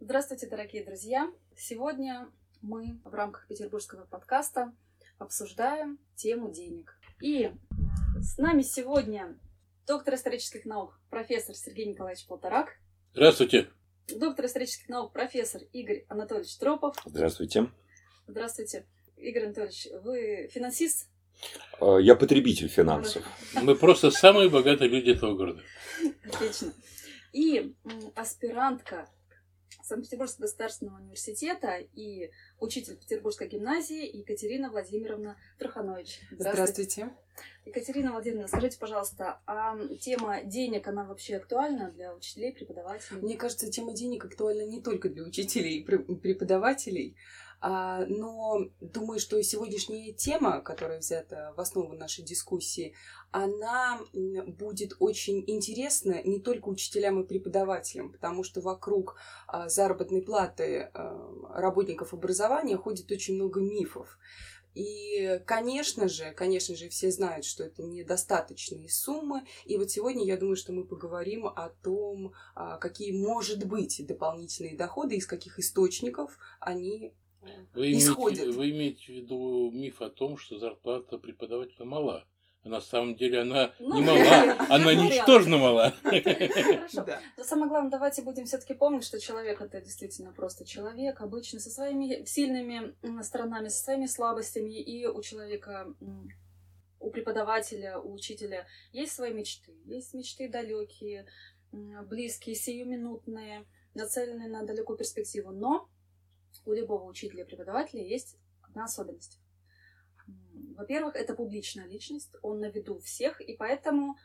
Здравствуйте, дорогие друзья! Сегодня мы в рамках петербургского подкаста обсуждаем тему денег. И э, с нами сегодня доктор исторических наук, профессор Сергей Николаевич Полторак, Здравствуйте. Доктор исторических наук, профессор Игорь Анатольевич Тропов. Здравствуйте. Здравствуйте, Игорь Анатольевич. Вы финансист? Э, Я потребитель финансов. Мы просто самые богатые люди этого города. Отлично. И аспирантка Санкт-Петербургского государственного университета и учитель Петербургской гимназии Екатерина Владимировна Труханович. Здравствуйте. Екатерина Владимировна, скажите, пожалуйста, а тема денег, она вообще актуальна для учителей, преподавателей? Мне кажется, тема денег актуальна не только для учителей и пре- преподавателей, но думаю, что сегодняшняя тема, которая взята в основу нашей дискуссии, она будет очень интересна не только учителям и преподавателям, потому что вокруг а, заработной платы а, работников образования ходит очень много мифов. И, конечно же, конечно же, все знают, что это недостаточные суммы. И вот сегодня я думаю, что мы поговорим о том, а, какие, может быть, дополнительные доходы, из каких источников они Вы имеете, вы имеете в виду миф о том, что зарплата преподавателя мала. А на самом деле она Ну, не мала, она ничтожно мала. Хорошо. Да. Но самое главное, давайте будем все-таки помнить, что человек это действительно просто человек, обычный, со своими сильными сторонами, со своими слабостями. И у человека, у преподавателя, у учителя есть свои мечты. Есть мечты далекие, близкие, сиюминутные, нацеленные на далекую перспективу. Но у любого учителя преподавателя есть одна особенность. Во-первых, это публичная личность, он на виду всех, и поэтому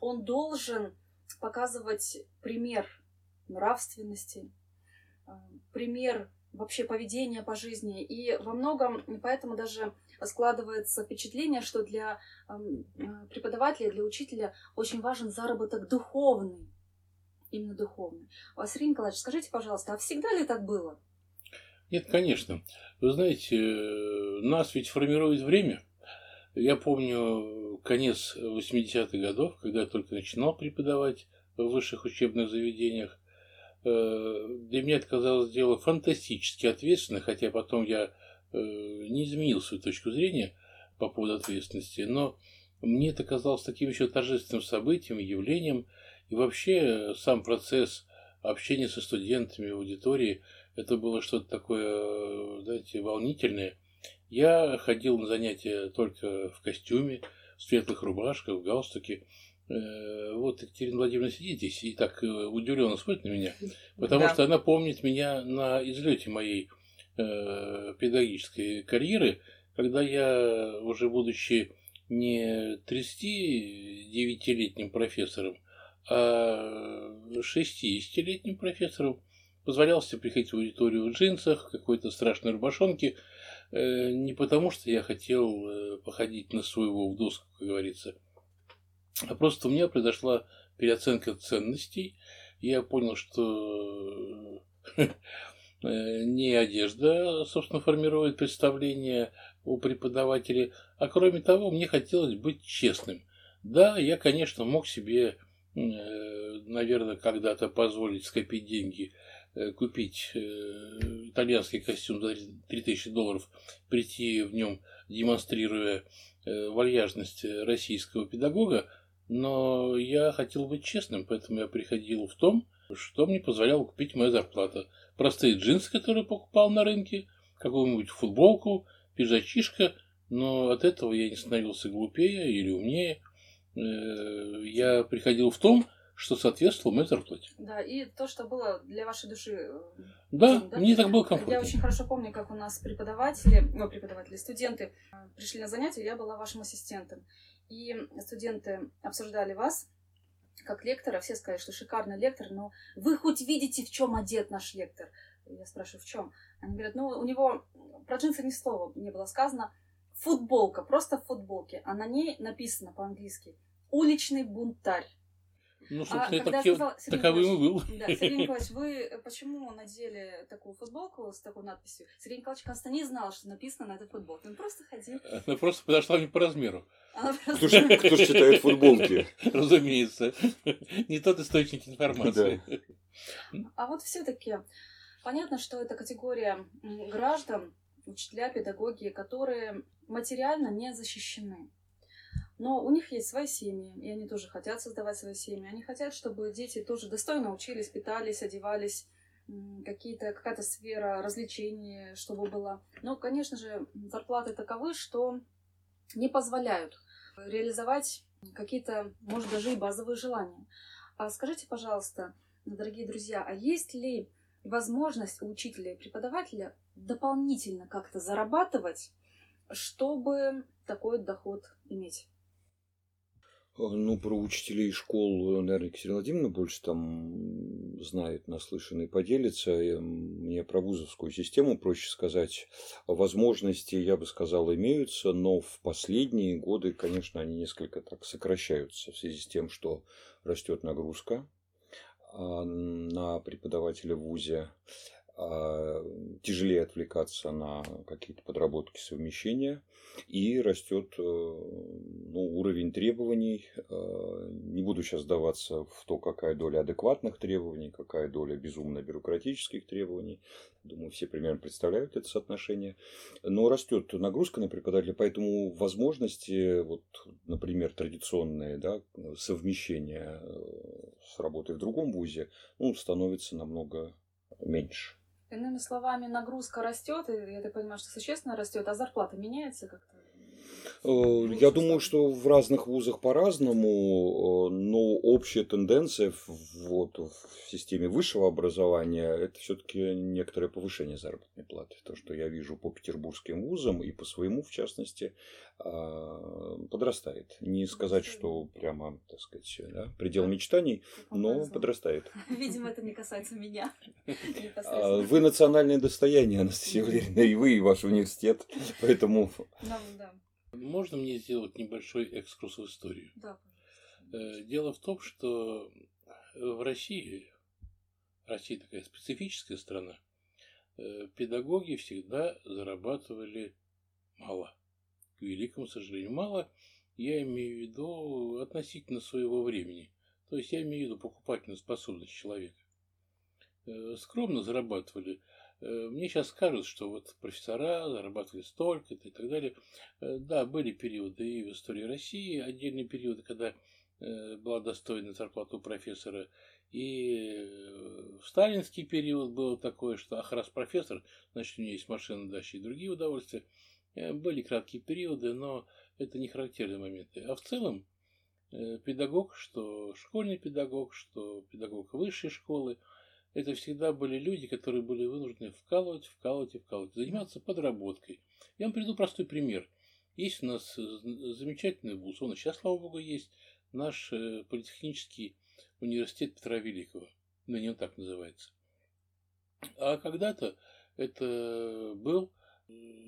он должен показывать пример нравственности, э, пример вообще поведения по жизни. И во многом поэтому даже складывается впечатление, что для эм, э, преподавателя, для учителя очень важен заработок духовный. Именно духовный. Сергей Николаевич, скажите, пожалуйста, а всегда ли так было? Нет, конечно. Вы знаете, э, нас ведь формирует время. Я помню конец 80-х годов, когда я только начинал преподавать в высших учебных заведениях. Э, Для меня это казалось дело фантастически ответственно, хотя потом я э, не изменил свою точку зрения по поводу ответственности, но мне это казалось таким еще торжественным событием, явлением, и вообще э, сам процесс общения со студентами в аудитории, это было что-то такое, э, знаете, волнительное. Я ходил на занятия только в костюме, в светлых рубашках, в галстуке. Э, Вот Екатерина Владимировна сидит здесь и так э, удивленно смотрит на меня, потому Да. что она помнит меня на излете моей педагогической карьеры, когда я, уже будучи не 39-летним профессором, а 60-летним профессором, позволял себе приходить в аудиторию в джинсах, какой-то страшной рубашонке, э, не потому что я хотел э, походить на своего в доску, как говорится, а просто у меня произошла переоценка ценностей. Я понял, что э, не одежда, собственно, формирует представление о преподавателе, а кроме того, мне хотелось быть честным. Да, я, конечно, мог себе, наверное, когда-то позволить скопить деньги, купить э, итальянский костюм за 3000 долларов, прийти в нем, демонстрируя э, вальяжность российского педагога, но я хотел быть честным, поэтому я приходил в том, что мне позволяла купить моя зарплата. Простые джинсы, которые покупал на рынке, какую-нибудь футболку, пиджачишка, но от этого я не становился глупее или умнее. Э, Я приходил в том, что соответствовало моей зарплате. Да, и то, что было для вашей души. э, Да, Да. мне так было Я комфортно. очень хорошо помню, как у нас преподаватели, ну, преподаватели, студенты э, пришли на занятия, я была вашим ассистентом. И студенты обсуждали вас как лектора, все сказали, что шикарный лектор, но вы хоть видите, в чем одет наш лектор? Я спрашиваю, в чем? Они говорят, ну, у него про джинсы ни слова не было сказано. Футболка, просто в футболке, а на ней написано по-английски «Уличный бунтарь». Ну, А собственно, когда так, сказал Сергей таковым и был. Да, Сергей Николаевич, вы почему надели такую футболку с такой надписью? Сергей Николаевич, кажется, не знал, что написано на этой футболке. Он просто ходил. Она просто подошла мне по размеру. Кто просто... ж, кто ж читает футболки? Разумеется. Не тот источник информации. А вот все-таки понятно, что это категория граждан, учителя, педагоги, которые материально не защищены. Но у них есть свои семьи, и они тоже хотят создавать свои семьи. Они хотят, чтобы дети тоже достойно учились, питались, одевались, какие-то, какая-то сфера развлечений, чтобы была. Но, конечно же, зарплаты таковы, что не позволяют реализовать какие-то, может, даже и базовые желания. А скажите, пожалуйста, дорогие друзья, а есть ли возможность у учителя и преподавателя дополнительно как-то зарабатывать, чтобы такой доход иметь? Ну, про учителей школ, наверное, Екатерина Владимировна больше там знает, наслышанный поделится. Мне про вузовскую систему проще сказать. Возможности, я бы сказал, имеются, но в последние годы, конечно, они несколько так сокращаются в связи с тем, что растет нагрузка а, на преподавателя в ВУЗе, тяжелее отвлекаться на какие-то подработки совмещения, и растет э, ну, уровень требований. Э, Не буду сейчас сдаваться в то, какая доля адекватных требований, какая доля безумно бюрократических требований. Думаю, все примерно представляют это соотношение. Но растет нагрузка на преподавателя, поэтому возможности, вот, например, традиционные да, совмещения э, с работой в другом вузе ну, становится намного меньше. Иными словами, нагрузка растет, и я так понимаю, что существенно растет, а зарплата меняется как-то? Э, Я думаю, что в разных вузах по-разному, э, но общая тенденция в- вот, в системе высшего образования – это все-таки некоторое повышение заработной платы. То, что я вижу по петербургским вузам и по своему, в частности, а, подрастает. Не сказать, что прямо, так сказать, да, предел мечтаний, но подрастает. Видимо, это не касается меня. А. Вы национальное достояние, Анастасия Валерьевна, и вы, и ваш университет, поэтому Да, да, Можно мне сделать небольшой экскурс в историю? да. Э, Дело в том, что в России, Россия такая специфическая страна, э, педагоги всегда зарабатывали мало. К великому сожалению, мало. Я имею в виду относительно своего времени. То есть я имею в виду покупательную способность человека. Э, Скромно зарабатывали. Э, Мне сейчас скажут, что вот профессора зарабатывали столько-то и так далее. Э, Да, были периоды и в истории России, отдельные периоды, когда э, была достойная зарплата у профессора. И в сталинский период было такое, что ах, раз профессор, значит, у него есть машина, дача и другие удовольствия. Были краткие периоды, но это не характерные моменты. А в целом педагог, что школьный педагог, что педагог высшей школы, это всегда были люди, которые были вынуждены вкалывать, вкалывать и вкалывать, заниматься подработкой. Я вам приведу простой пример. Есть у нас э, замечательный вуз, он сейчас, слава богу, есть, наш э, политехнический университет Петра Великого. Ныне он так называется. А когда-то это был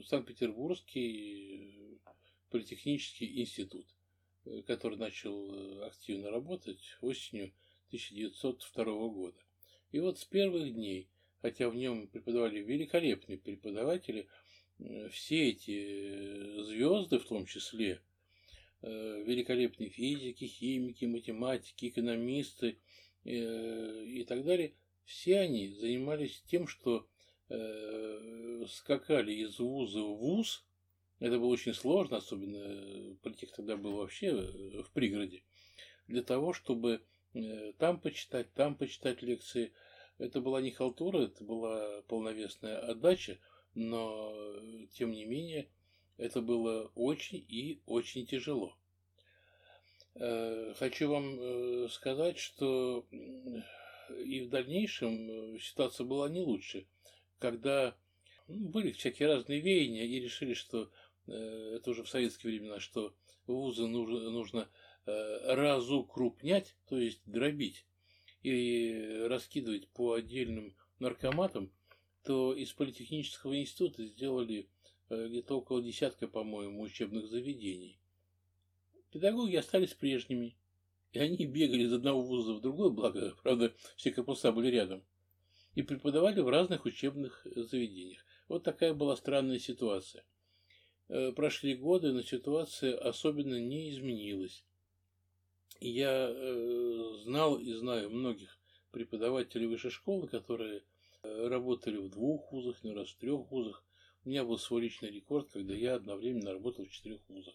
Санкт-Петербургский э, политехнический институт, который начал активно работать осенью 1902 года. И вот с первых дней, хотя в нем преподавали великолепные преподаватели, э, все эти э, звезды, в том числе э, великолепные физики, химики, математики, экономисты и так далее, все они занимались тем, что скакали из вуза в вуз. Это было очень сложно, особенно политех тогда был вообще в пригороде, для того, чтобы там почитать, там почитать лекции. Это была не халтура, это была полновесная отдача, но, э, тем не менее, это было очень и очень тяжело. Э, Хочу вам э, сказать, что и в дальнейшем э, ситуация была не лучше, когда ну, были всякие разные веяния и решили, что э, это уже в советские времена, что вузы нужно, нужно э, разукрупнять, то есть дробить и раскидывать по отдельным наркоматам, то из политехнического института сделали э, где-то около десятка, по-моему, учебных заведений. Педагоги остались прежними. И они бегали из одного вуза в другой, благо, правда, все корпуса были рядом, и преподавали в разных учебных заведениях. Вот такая была странная ситуация. Э, прошли годы, но ситуация особенно не изменилась. Я э, знал и знаю многих преподавателей высшей школы, которые э, работали в двух вузах, не раз в трех вузах. У меня был свой личный рекорд, когда я одновременно работал в четырех вузах.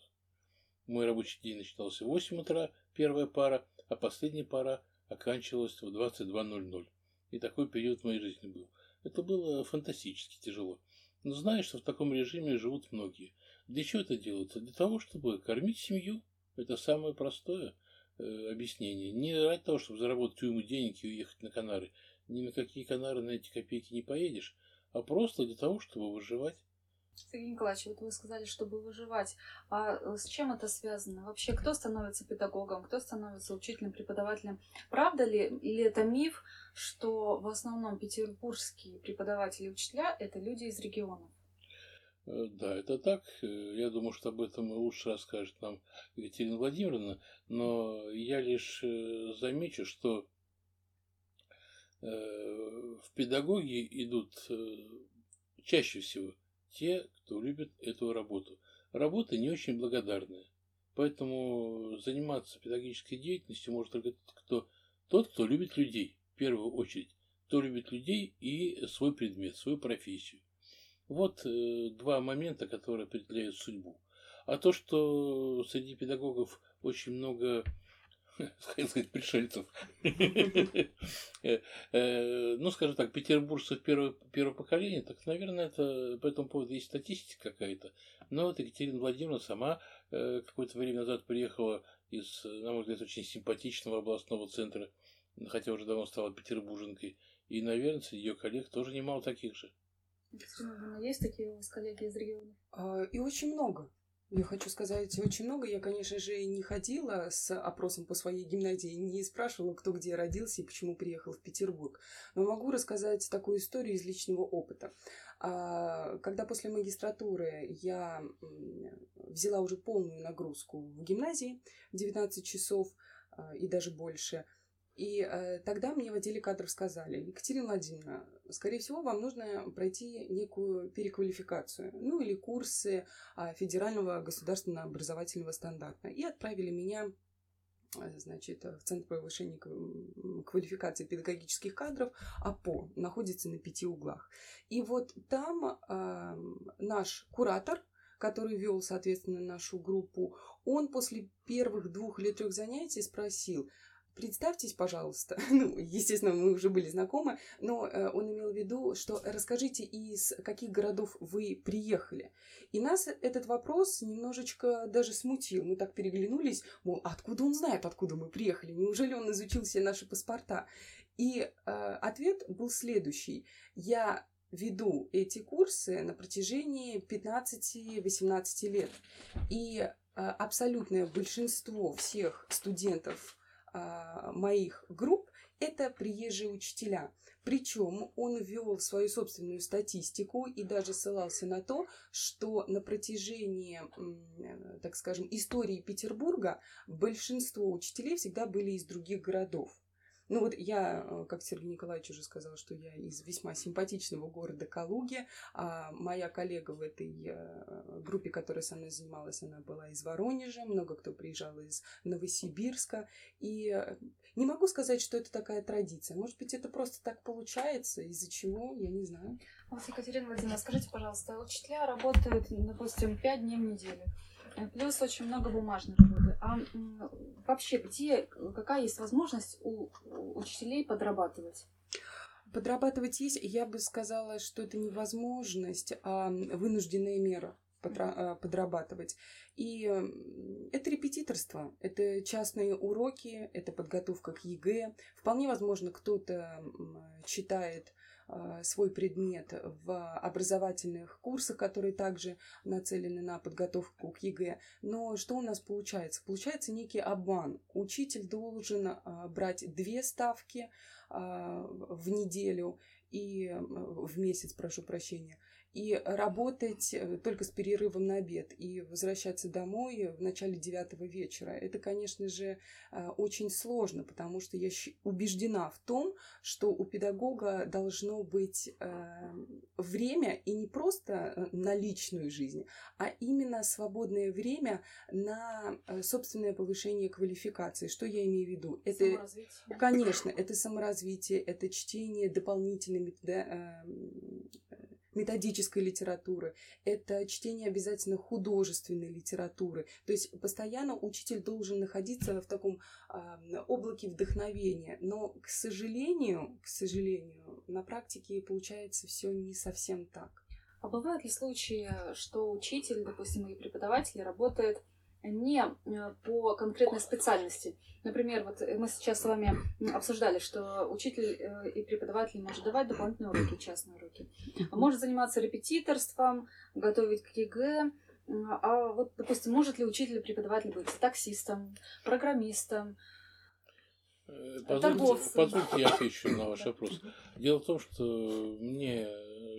Мой рабочий день начинался в 8 утра, первая пара, а последняя пара оканчивалась в 22.00. И такой период в моей жизни был. Это было фантастически тяжело. Но знаешь, что в таком режиме живут многие. Для чего это делается? Для того, чтобы кормить семью. Это самое простое э, объяснение. Не ради того, чтобы заработать уйму денег и уехать на Канары. Ни на какие Канары на эти копейки не поедешь. А просто для того, чтобы выживать. Сергей Николаевич, вот вы сказали, чтобы выживать. А э, с чем это связано? Вообще, кто становится педагогом, кто становится учителем, преподавателем? Правда ли, или это миф, что в основном петербургские преподаватели и учителя – это люди из регионов? Э, да, это так. Э, я думаю, что об этом лучше расскажет нам Екатерина Владимировна. Но я лишь замечу, что в педагоге идут чаще всего те, кто любит эту работу. Работа не очень благодарная. Поэтому заниматься педагогической деятельностью может только тот, кто, тот, кто любит людей, в первую очередь. Кто любит людей и свой предмет, свою профессию. Вот э, два момента, которые определяют судьбу. А то, что среди педагогов очень много хотел сказать, пришельцев. Э, э, ну, скажем так, петербуржцев первого, первого поколения, так, наверное, это по этому поводу есть статистика какая-то. Но вот Екатерина Владимировна сама э, какое-то время назад приехала из, на мой взгляд, очень симпатичного областного центра, хотя уже давно стала петербурженкой. И, наверное, среди ее коллег тоже немало таких же. Есть такие у вас коллеги из региона? А, и очень много. Я хочу сказать очень много. Я, конечно же, не ходила с опросом по своей гимназии, не спрашивала, кто где родился и почему приехал в Петербург. Но могу рассказать такую историю из личного опыта. А, когда после магистратуры я взяла уже полную нагрузку в гимназии, 19 часов а, и даже больше – и э, тогда мне в отделе кадров сказали, Екатерина Владимировна, скорее всего, вам нужно пройти некую переквалификацию, ну или курсы э, федерального государственного образовательного стандарта. И отправили меня э, значит, в Центр повышения квалификации педагогических кадров, АПО, находится на пяти углах. И вот там э, наш куратор, который вел, соответственно, нашу группу, он после первых двух или трех занятий спросил, Представьтесь, пожалуйста. Ну, естественно, мы уже были знакомы, но э, он имел в виду, что расскажите, из каких городов вы приехали. И нас этот вопрос немножечко даже смутил. Мы так переглянулись, мол, откуда он знает, откуда мы приехали? Неужели он изучил все наши паспорта? И э, ответ был следующий. Я веду эти курсы на протяжении 15-18 лет. И э, абсолютное большинство всех студентов моих групп это приезжие учителя. Причем он ввел свою собственную статистику и даже ссылался на то, что на протяжении, так скажем, истории Петербурга большинство учителей всегда были из других городов. Ну вот я, э, как Сергей Николаевич уже сказал, что я из весьма симпатичного города Калуги. А моя коллега в этой э, группе, которая со мной занималась, она была из Воронежа, много кто приезжал из Новосибирска. И э, не могу сказать, что это такая традиция. Может быть, это просто так получается, из-за чего, я не знаю. Вот, Екатерина Владимировна, скажите, пожалуйста, учителя работают, допустим, пять дней в неделю. Плюс очень много бумажной работы. А вообще, где, какая есть возможность у учителей подрабатывать? Подрабатывать есть, я бы сказала, что это не возможность, а вынужденная мера а, подрабатывать. И это репетиторство, это частные уроки, это подготовка к ЕГЭ. Вполне возможно, кто-то читает свой предмет в образовательных курсах, которые также нацелены на подготовку к ЕГЭ. Но что у нас получается? Получается некий обман. Учитель должен а, брать две ставки, в неделю и в месяц, прошу прощения, и работать э, только с перерывом на обед и возвращаться домой в начале девятого вечера. Это, конечно же, э, очень сложно, потому что я убеждена в том, что у педагога должно быть э, время и не просто на личную жизнь, а именно свободное время на собственное повышение квалификации. Что я имею в виду? Это, конечно, это саморазвитие, это чтение дополнительными методической литературы, это чтение обязательно художественной литературы. То есть постоянно учитель должен находиться в таком э, облаке вдохновения. Но, к сожалению, к сожалению, на практике получается все не совсем так. А бывают ли случаи, что учитель, допустим, и преподаватель работает не э, по конкретной специальности. Например, вот мы сейчас с вами обсуждали, что учитель э, и преподаватель может давать дополнительные уроки, частные уроки. Может заниматься репетиторством, готовить к ЕГЭ. А вот, допустим, может ли учитель и преподаватель быть таксистом, программистом, э, Позвольте, позвольте я отвечу на ваш вопрос. Дело в том, что мне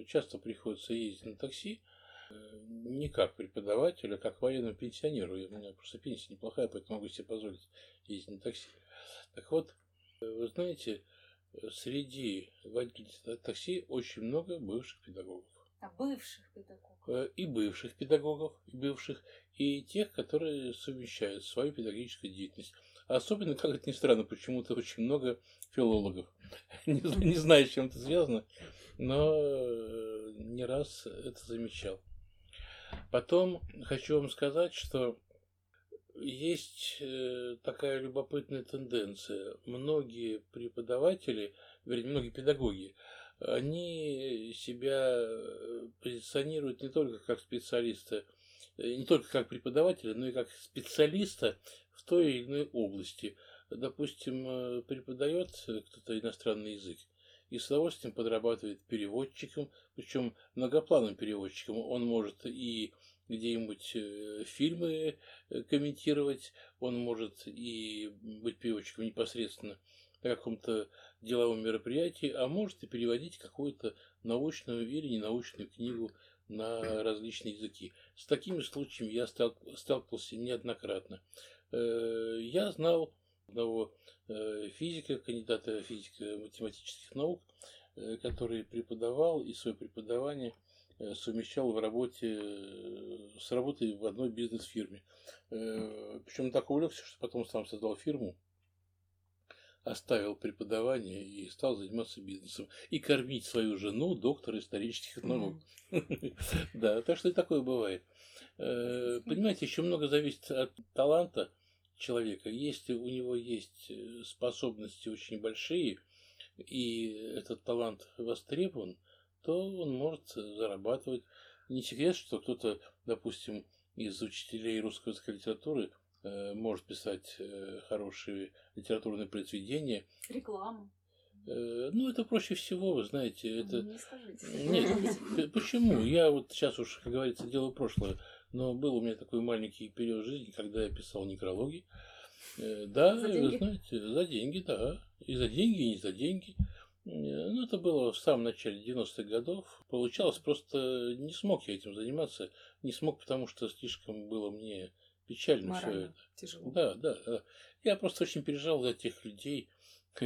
часто приходится ездить на такси, не как преподаватель, а как военному пенсионеру. У меня просто пенсия неплохая, поэтому могу себе позволить ездить на такси. Так вот, вы знаете, среди водителей такси очень много бывших педагогов. А бывших педагогов? Э, и бывших педагогов, и бывших, и тех, которые совмещают свою педагогическую деятельность. Особенно, как это ни странно, почему-то очень много филологов. Не, не знаю, с чем это связано, но э, не раз это замечал. Потом хочу вам сказать, что есть э, такая любопытная тенденция. Многие преподаватели, вернее, многие педагоги, они себя э, позиционируют не только как специалиста, э, не только как преподавателя, но и как специалиста в той или иной области. Допустим, преподает кто-то иностранный язык, и с удовольствием подрабатывает переводчиком, причем многоплановым переводчиком. Он может и где-нибудь э, фильмы э, комментировать, он может и быть переводчиком непосредственно на каком-то деловом мероприятии, а может и переводить какую-то научную или ненаучную книгу на различные языки. С такими случаями я сталкивался неоднократно. Э, я знал одного физика, кандидата физико-математических наук, который преподавал и свое преподавание совмещал в работе с работой в одной бизнес-фирме. Причем так увлекся, что потом сам создал фирму, оставил преподавание и стал заниматься бизнесом. И кормить свою жену, доктора исторических наук. Да, так что и такое бывает. Понимаете, еще много зависит от таланта, человека. Если у него есть э, способности очень большие, и этот талант востребован, то он может зарабатывать. Не секрет, что кто-то, допустим, из учителей русской языка литературы э, может писать э, хорошие литературные произведения. Рекламу. Э, ну, это проще всего, вы знаете. Это... Не скажите. Нет, почему? Я вот сейчас уж, как говорится, дело прошлое. Но был у меня такой маленький период жизни, когда я писал некрологи. Э, да, за вы знаете, за деньги, да. И за деньги, и не за деньги. Э, ну, это было в самом начале 90-х годов. Получалось, просто не смог я этим заниматься. Не смог, потому что слишком было мне печально все это. Тяжело. Да, да, да. Я просто очень переживал за тех людей,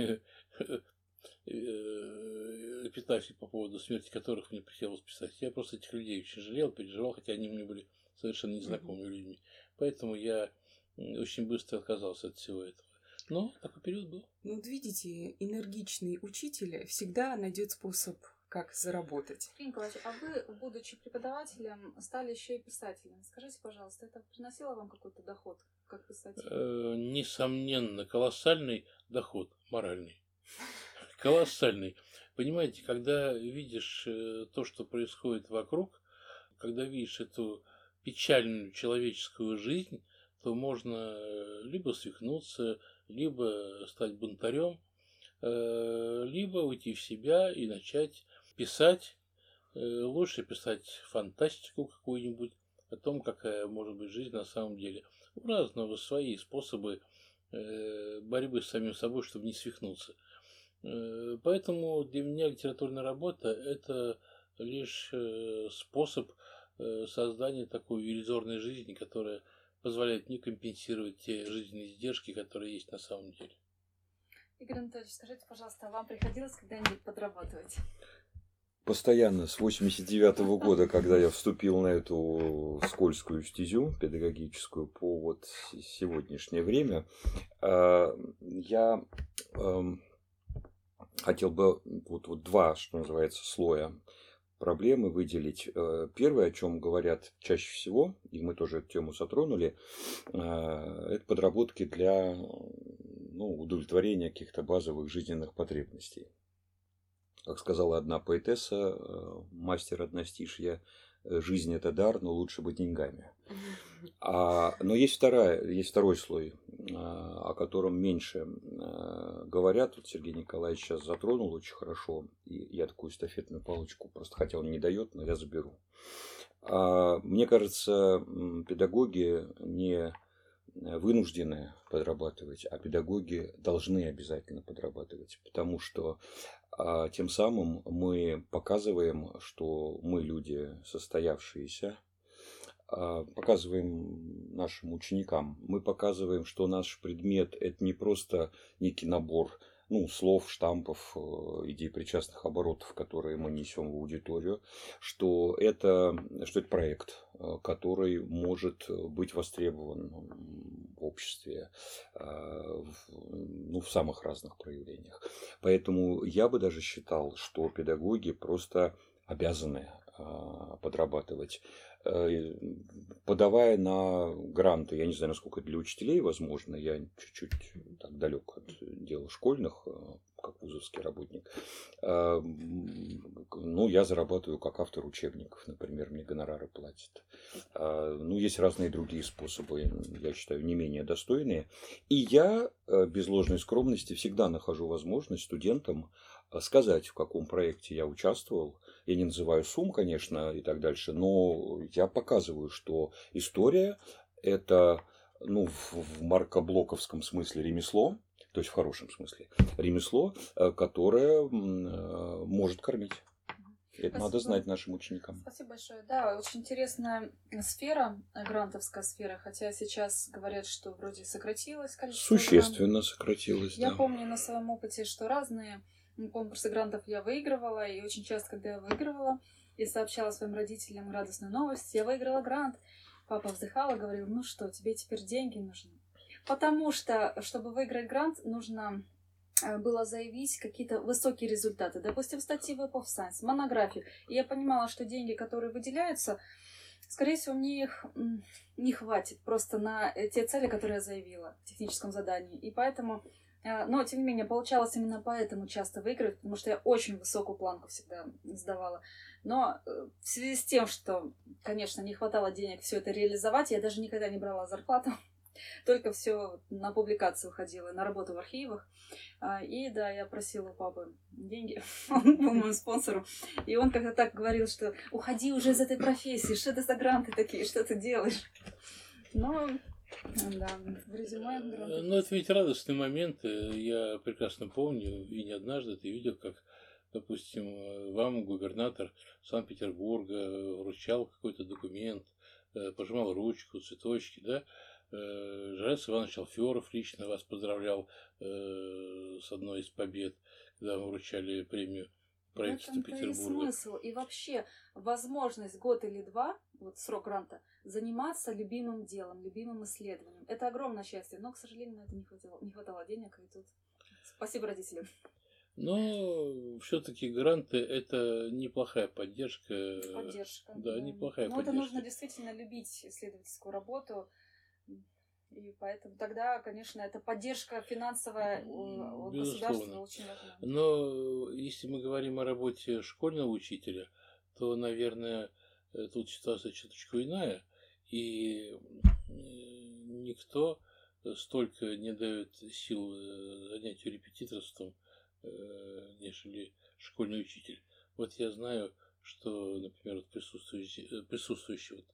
эпитафии по поводу смерти которых мне приходилось писать. Я просто этих людей очень жалел, переживал, хотя они мне были совершенно незнакомыми mm-hmm. людьми. Поэтому я очень быстро отказался от всего этого. Но такой период был. Ну, вот видите, энергичный учитель всегда найдет способ как заработать. Николаевич, а вы, будучи преподавателем, стали еще и писателем. Скажите, пожалуйста, это приносило вам какой-то доход как писатель? Э, несомненно, колоссальный доход моральный. Колоссальный. Понимаете, когда видишь э, то, что происходит вокруг, когда видишь эту печальную человеческую жизнь, то можно э, либо свихнуться, либо стать бунтарем, э, либо уйти в себя и начать писать. Э, лучше писать фантастику какую-нибудь о том, какая может быть жизнь на самом деле. У разного свои способы борьбы с самим собой, чтобы не свихнуться. Э, поэтому для меня литературная работа – это лишь э, способ э, создания такой иллюзорной жизни, которая позволяет не компенсировать те жизненные издержки, которые есть на самом деле. Игорь Анатольевич, скажите, пожалуйста, а вам приходилось когда-нибудь подрабатывать? Постоянно, с 89 -го года, когда я вступил на эту скользкую стезю педагогическую по вот сегодняшнее время, я эм, хотел бы вот, вот два, что называется, слоя проблемы выделить. Э, первое, о чем говорят чаще всего, и мы тоже эту тему затронули, э, это подработки для ну, удовлетворения каких-то базовых жизненных потребностей. Как сказала одна поэтесса, э, мастер одностишья, жизнь это дар, но лучше бы деньгами. А, но есть, вторая, есть второй слой, а, о котором меньше а, говорят. Вот Сергей Николаевич сейчас затронул очень хорошо. И я такую эстафетную палочку, просто хотя он не дает, но я заберу. А, мне кажется, педагоги не вынуждены подрабатывать, а педагоги должны обязательно подрабатывать, потому что а, тем самым мы показываем, что мы люди состоявшиеся, а, показываем нашим ученикам. Мы показываем, что наш предмет – это не просто некий набор ну, слов, штампов, э, идей причастных оборотов, которые мы несем в аудиторию, что это, что это проект, э, который может быть востребован в обществе э, ну, в самых разных проявлениях. Поэтому я бы даже считал, что педагоги просто обязаны подрабатывать Э, подавая на гранты, я не знаю, насколько для учителей возможно, я чуть-чуть так далек от дела школьных, э, как вузовский работник. Э, ну, я зарабатываю как автор учебников, например, мне гонорары платят. Ну, есть разные другие способы, я считаю, не менее достойные. И я, без ложной скромности, всегда нахожу возможность студентам сказать, в каком проекте я участвовал, я не называю сумм, конечно, и так дальше, но я показываю, что история – это ну, в маркоблоковском смысле ремесло, то есть в хорошем смысле, ремесло, э, которое э, может кормить. Это Спасибо. надо знать нашим ученикам. Спасибо большое. Да, очень интересная сфера, грантовская сфера, хотя сейчас говорят, что вроде сократилось количество Существенно грантов. сократилось, Я да. помню на своем опыте, что разные конкурсы грантов я выигрывала, и очень часто, когда я выигрывала, и сообщала своим родителям радостную новость, я выиграла грант. Папа вздыхал и говорил, ну что, тебе теперь деньги нужны. Потому что, чтобы выиграть грант, нужно э, было заявить какие-то высокие результаты. Допустим, статьи в of Science, монографии. И я понимала, что деньги, которые выделяются, скорее всего, мне их не хватит просто на те цели, которые я заявила в техническом задании. И поэтому но, тем не менее, получалось именно поэтому часто выигрывать, потому что я очень высокую планку всегда сдавала. Но э, в связи с тем, что, конечно, не хватало денег все это реализовать, я даже никогда не брала зарплату. Только все на публикацию ходила, на работу в архивах. А, и да, я просила у папы деньги. Он был моим спонсором. И он как-то так говорил, что уходи уже из этой профессии, что это за гранты такие, что ты делаешь. Но да, в резюме э, Ну, это ведь радостный момент. Я прекрасно помню, и не однажды ты видел, как, допустим, вам губернатор Санкт-Петербурга вручал какой-то документ, э, пожимал ручку, цветочки, да? Э, Жрец Иванович Алферов лично вас поздравлял с одной из побед, когда вы вручали премию правительства Петербурга. И смысл. И вообще возможность год или два, вот срок гранта, заниматься любимым делом, любимым исследованием. Это огромное счастье, но, к сожалению, на это не хватало, не хватало денег, и тут спасибо родителям. Но все-таки гранты это неплохая поддержка. Поддержка. Да, да. неплохая Но поддержка. это нужно действительно любить исследовательскую работу. И поэтому тогда, конечно, эта поддержка финансовая от государства очень важна. Но если мы говорим о работе школьного учителя, то, наверное, тут ситуация чуточку иная. И никто столько не дает сил э, занятию репетиторством, э, нежели школьный учитель. Вот я знаю, что, например, присутствующий, э, присутствующий вот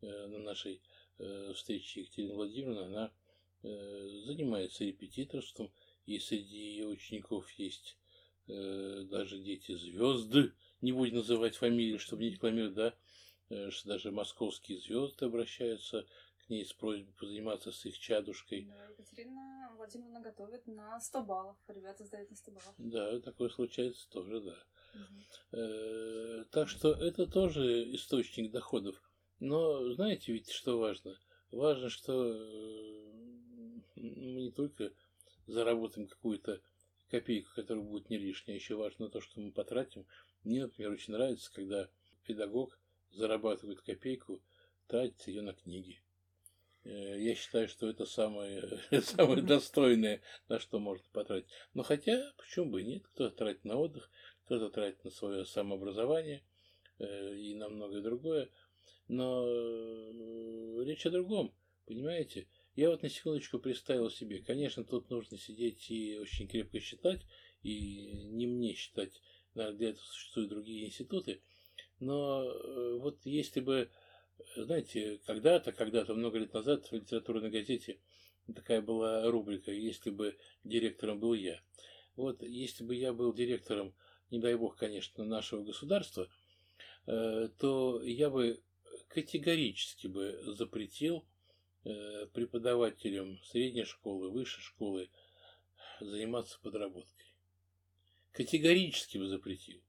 на нашей встрече Екатерина Владимировна, она занимается репетиторством, и среди ее учеников есть э, даже дети звезды, не будем называть фамилии, чтобы не рекламировать, да, э, что даже московские звезды обращаются к ней с просьбой позаниматься с их чадушкой. Да, Екатерина Владимировна готовит на 100 баллов. Ребята сдают на 100 баллов. Да, такое случается тоже, да. Угу. Э, так что это тоже источник доходов. Но знаете ведь, что важно? Важно, что э, мы не только заработаем какую-то копейку, которая будет не лишняя, еще важно то, что мы потратим. Мне, например, очень нравится, когда педагог зарабатывает копейку, тратит ее на книги. Э, я считаю, что это самое, самое достойное, на что можно потратить. Но хотя, почему бы и нет, кто-то тратит на отдых, кто-то тратит на свое самообразование э, и на многое другое. Но э, речь о другом, понимаете? Я вот на секундочку представил себе, конечно, тут нужно сидеть и очень крепко считать, и не мне считать, для этого существуют другие институты, но э, вот если бы, знаете, когда-то, когда-то, много лет назад в литературной газете такая была рубрика «Если бы директором был я». Вот если бы я был директором, не дай бог, конечно, нашего государства, э, то я бы категорически бы запретил Э, преподавателям средней школы, высшей школы заниматься подработкой. Категорически бы запретил.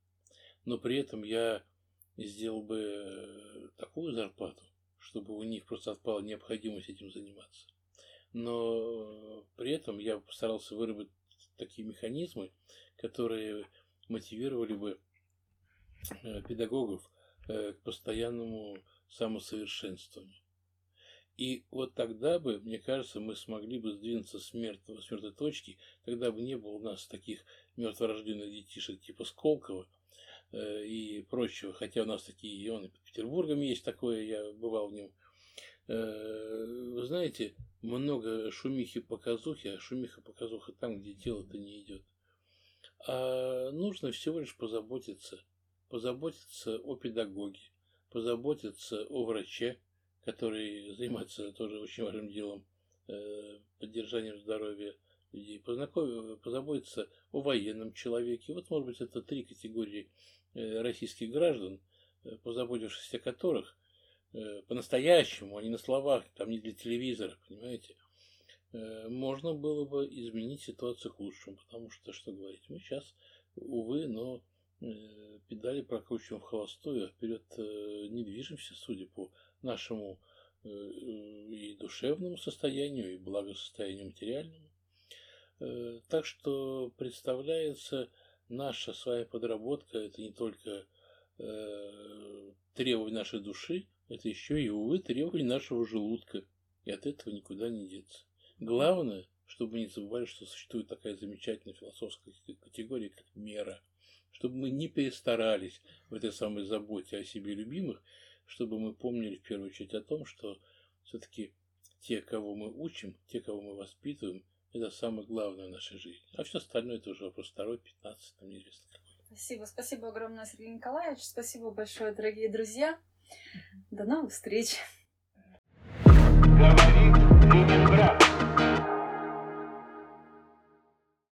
Но при этом я сделал бы э, такую зарплату, чтобы у них просто отпала необходимость этим заниматься. Но при этом я постарался выработать такие механизмы, которые мотивировали бы э, педагогов к постоянному самосовершенствованию. И вот тогда бы, мне кажется, мы смогли бы сдвинуться с мертвой, с мертвой точки, тогда бы не было у нас таких мертворожденных детишек типа Сколково э, и прочего. Хотя у нас такие ионы под Петербургом есть такое, я бывал в нем. Э, вы знаете, много шумихи показухи, а шумиха показуха там, где дело-то не идет. А нужно всего лишь позаботиться. Позаботиться о педагоге, позаботиться о враче, который занимается тоже очень важным делом, э, поддержанием здоровья людей, позаботиться о военном человеке. Вот, может быть, это три категории э, российских граждан, э, позаботившись о которых по-настоящему, а не на словах, там не для телевизора, понимаете, можно было бы изменить ситуацию к лучшему, потому что, что говорить, мы сейчас, увы, но педали прокручиваем в холостую, а вперед не движемся, судя по нашему э, и душевному состоянию, и благосостоянию материальному. Э, так что представляется наша с вами подработка, это не только э, требование нашей души, это еще и, увы, требование нашего желудка. И от этого никуда не деться. Главное, чтобы не забывали, что существует такая замечательная философская категория, как мера. Чтобы мы не перестарались в этой самой заботе о себе любимых чтобы мы помнили в первую очередь о том, что все-таки те, кого мы учим, те, кого мы воспитываем, это самое главное в нашей жизни. А все остальное это уже вопрос второй, пятнадцатый, там неизвестно какой. Спасибо, спасибо огромное, Сергей Николаевич. Спасибо большое, дорогие друзья. До новых встреч. Говорит Ленинград.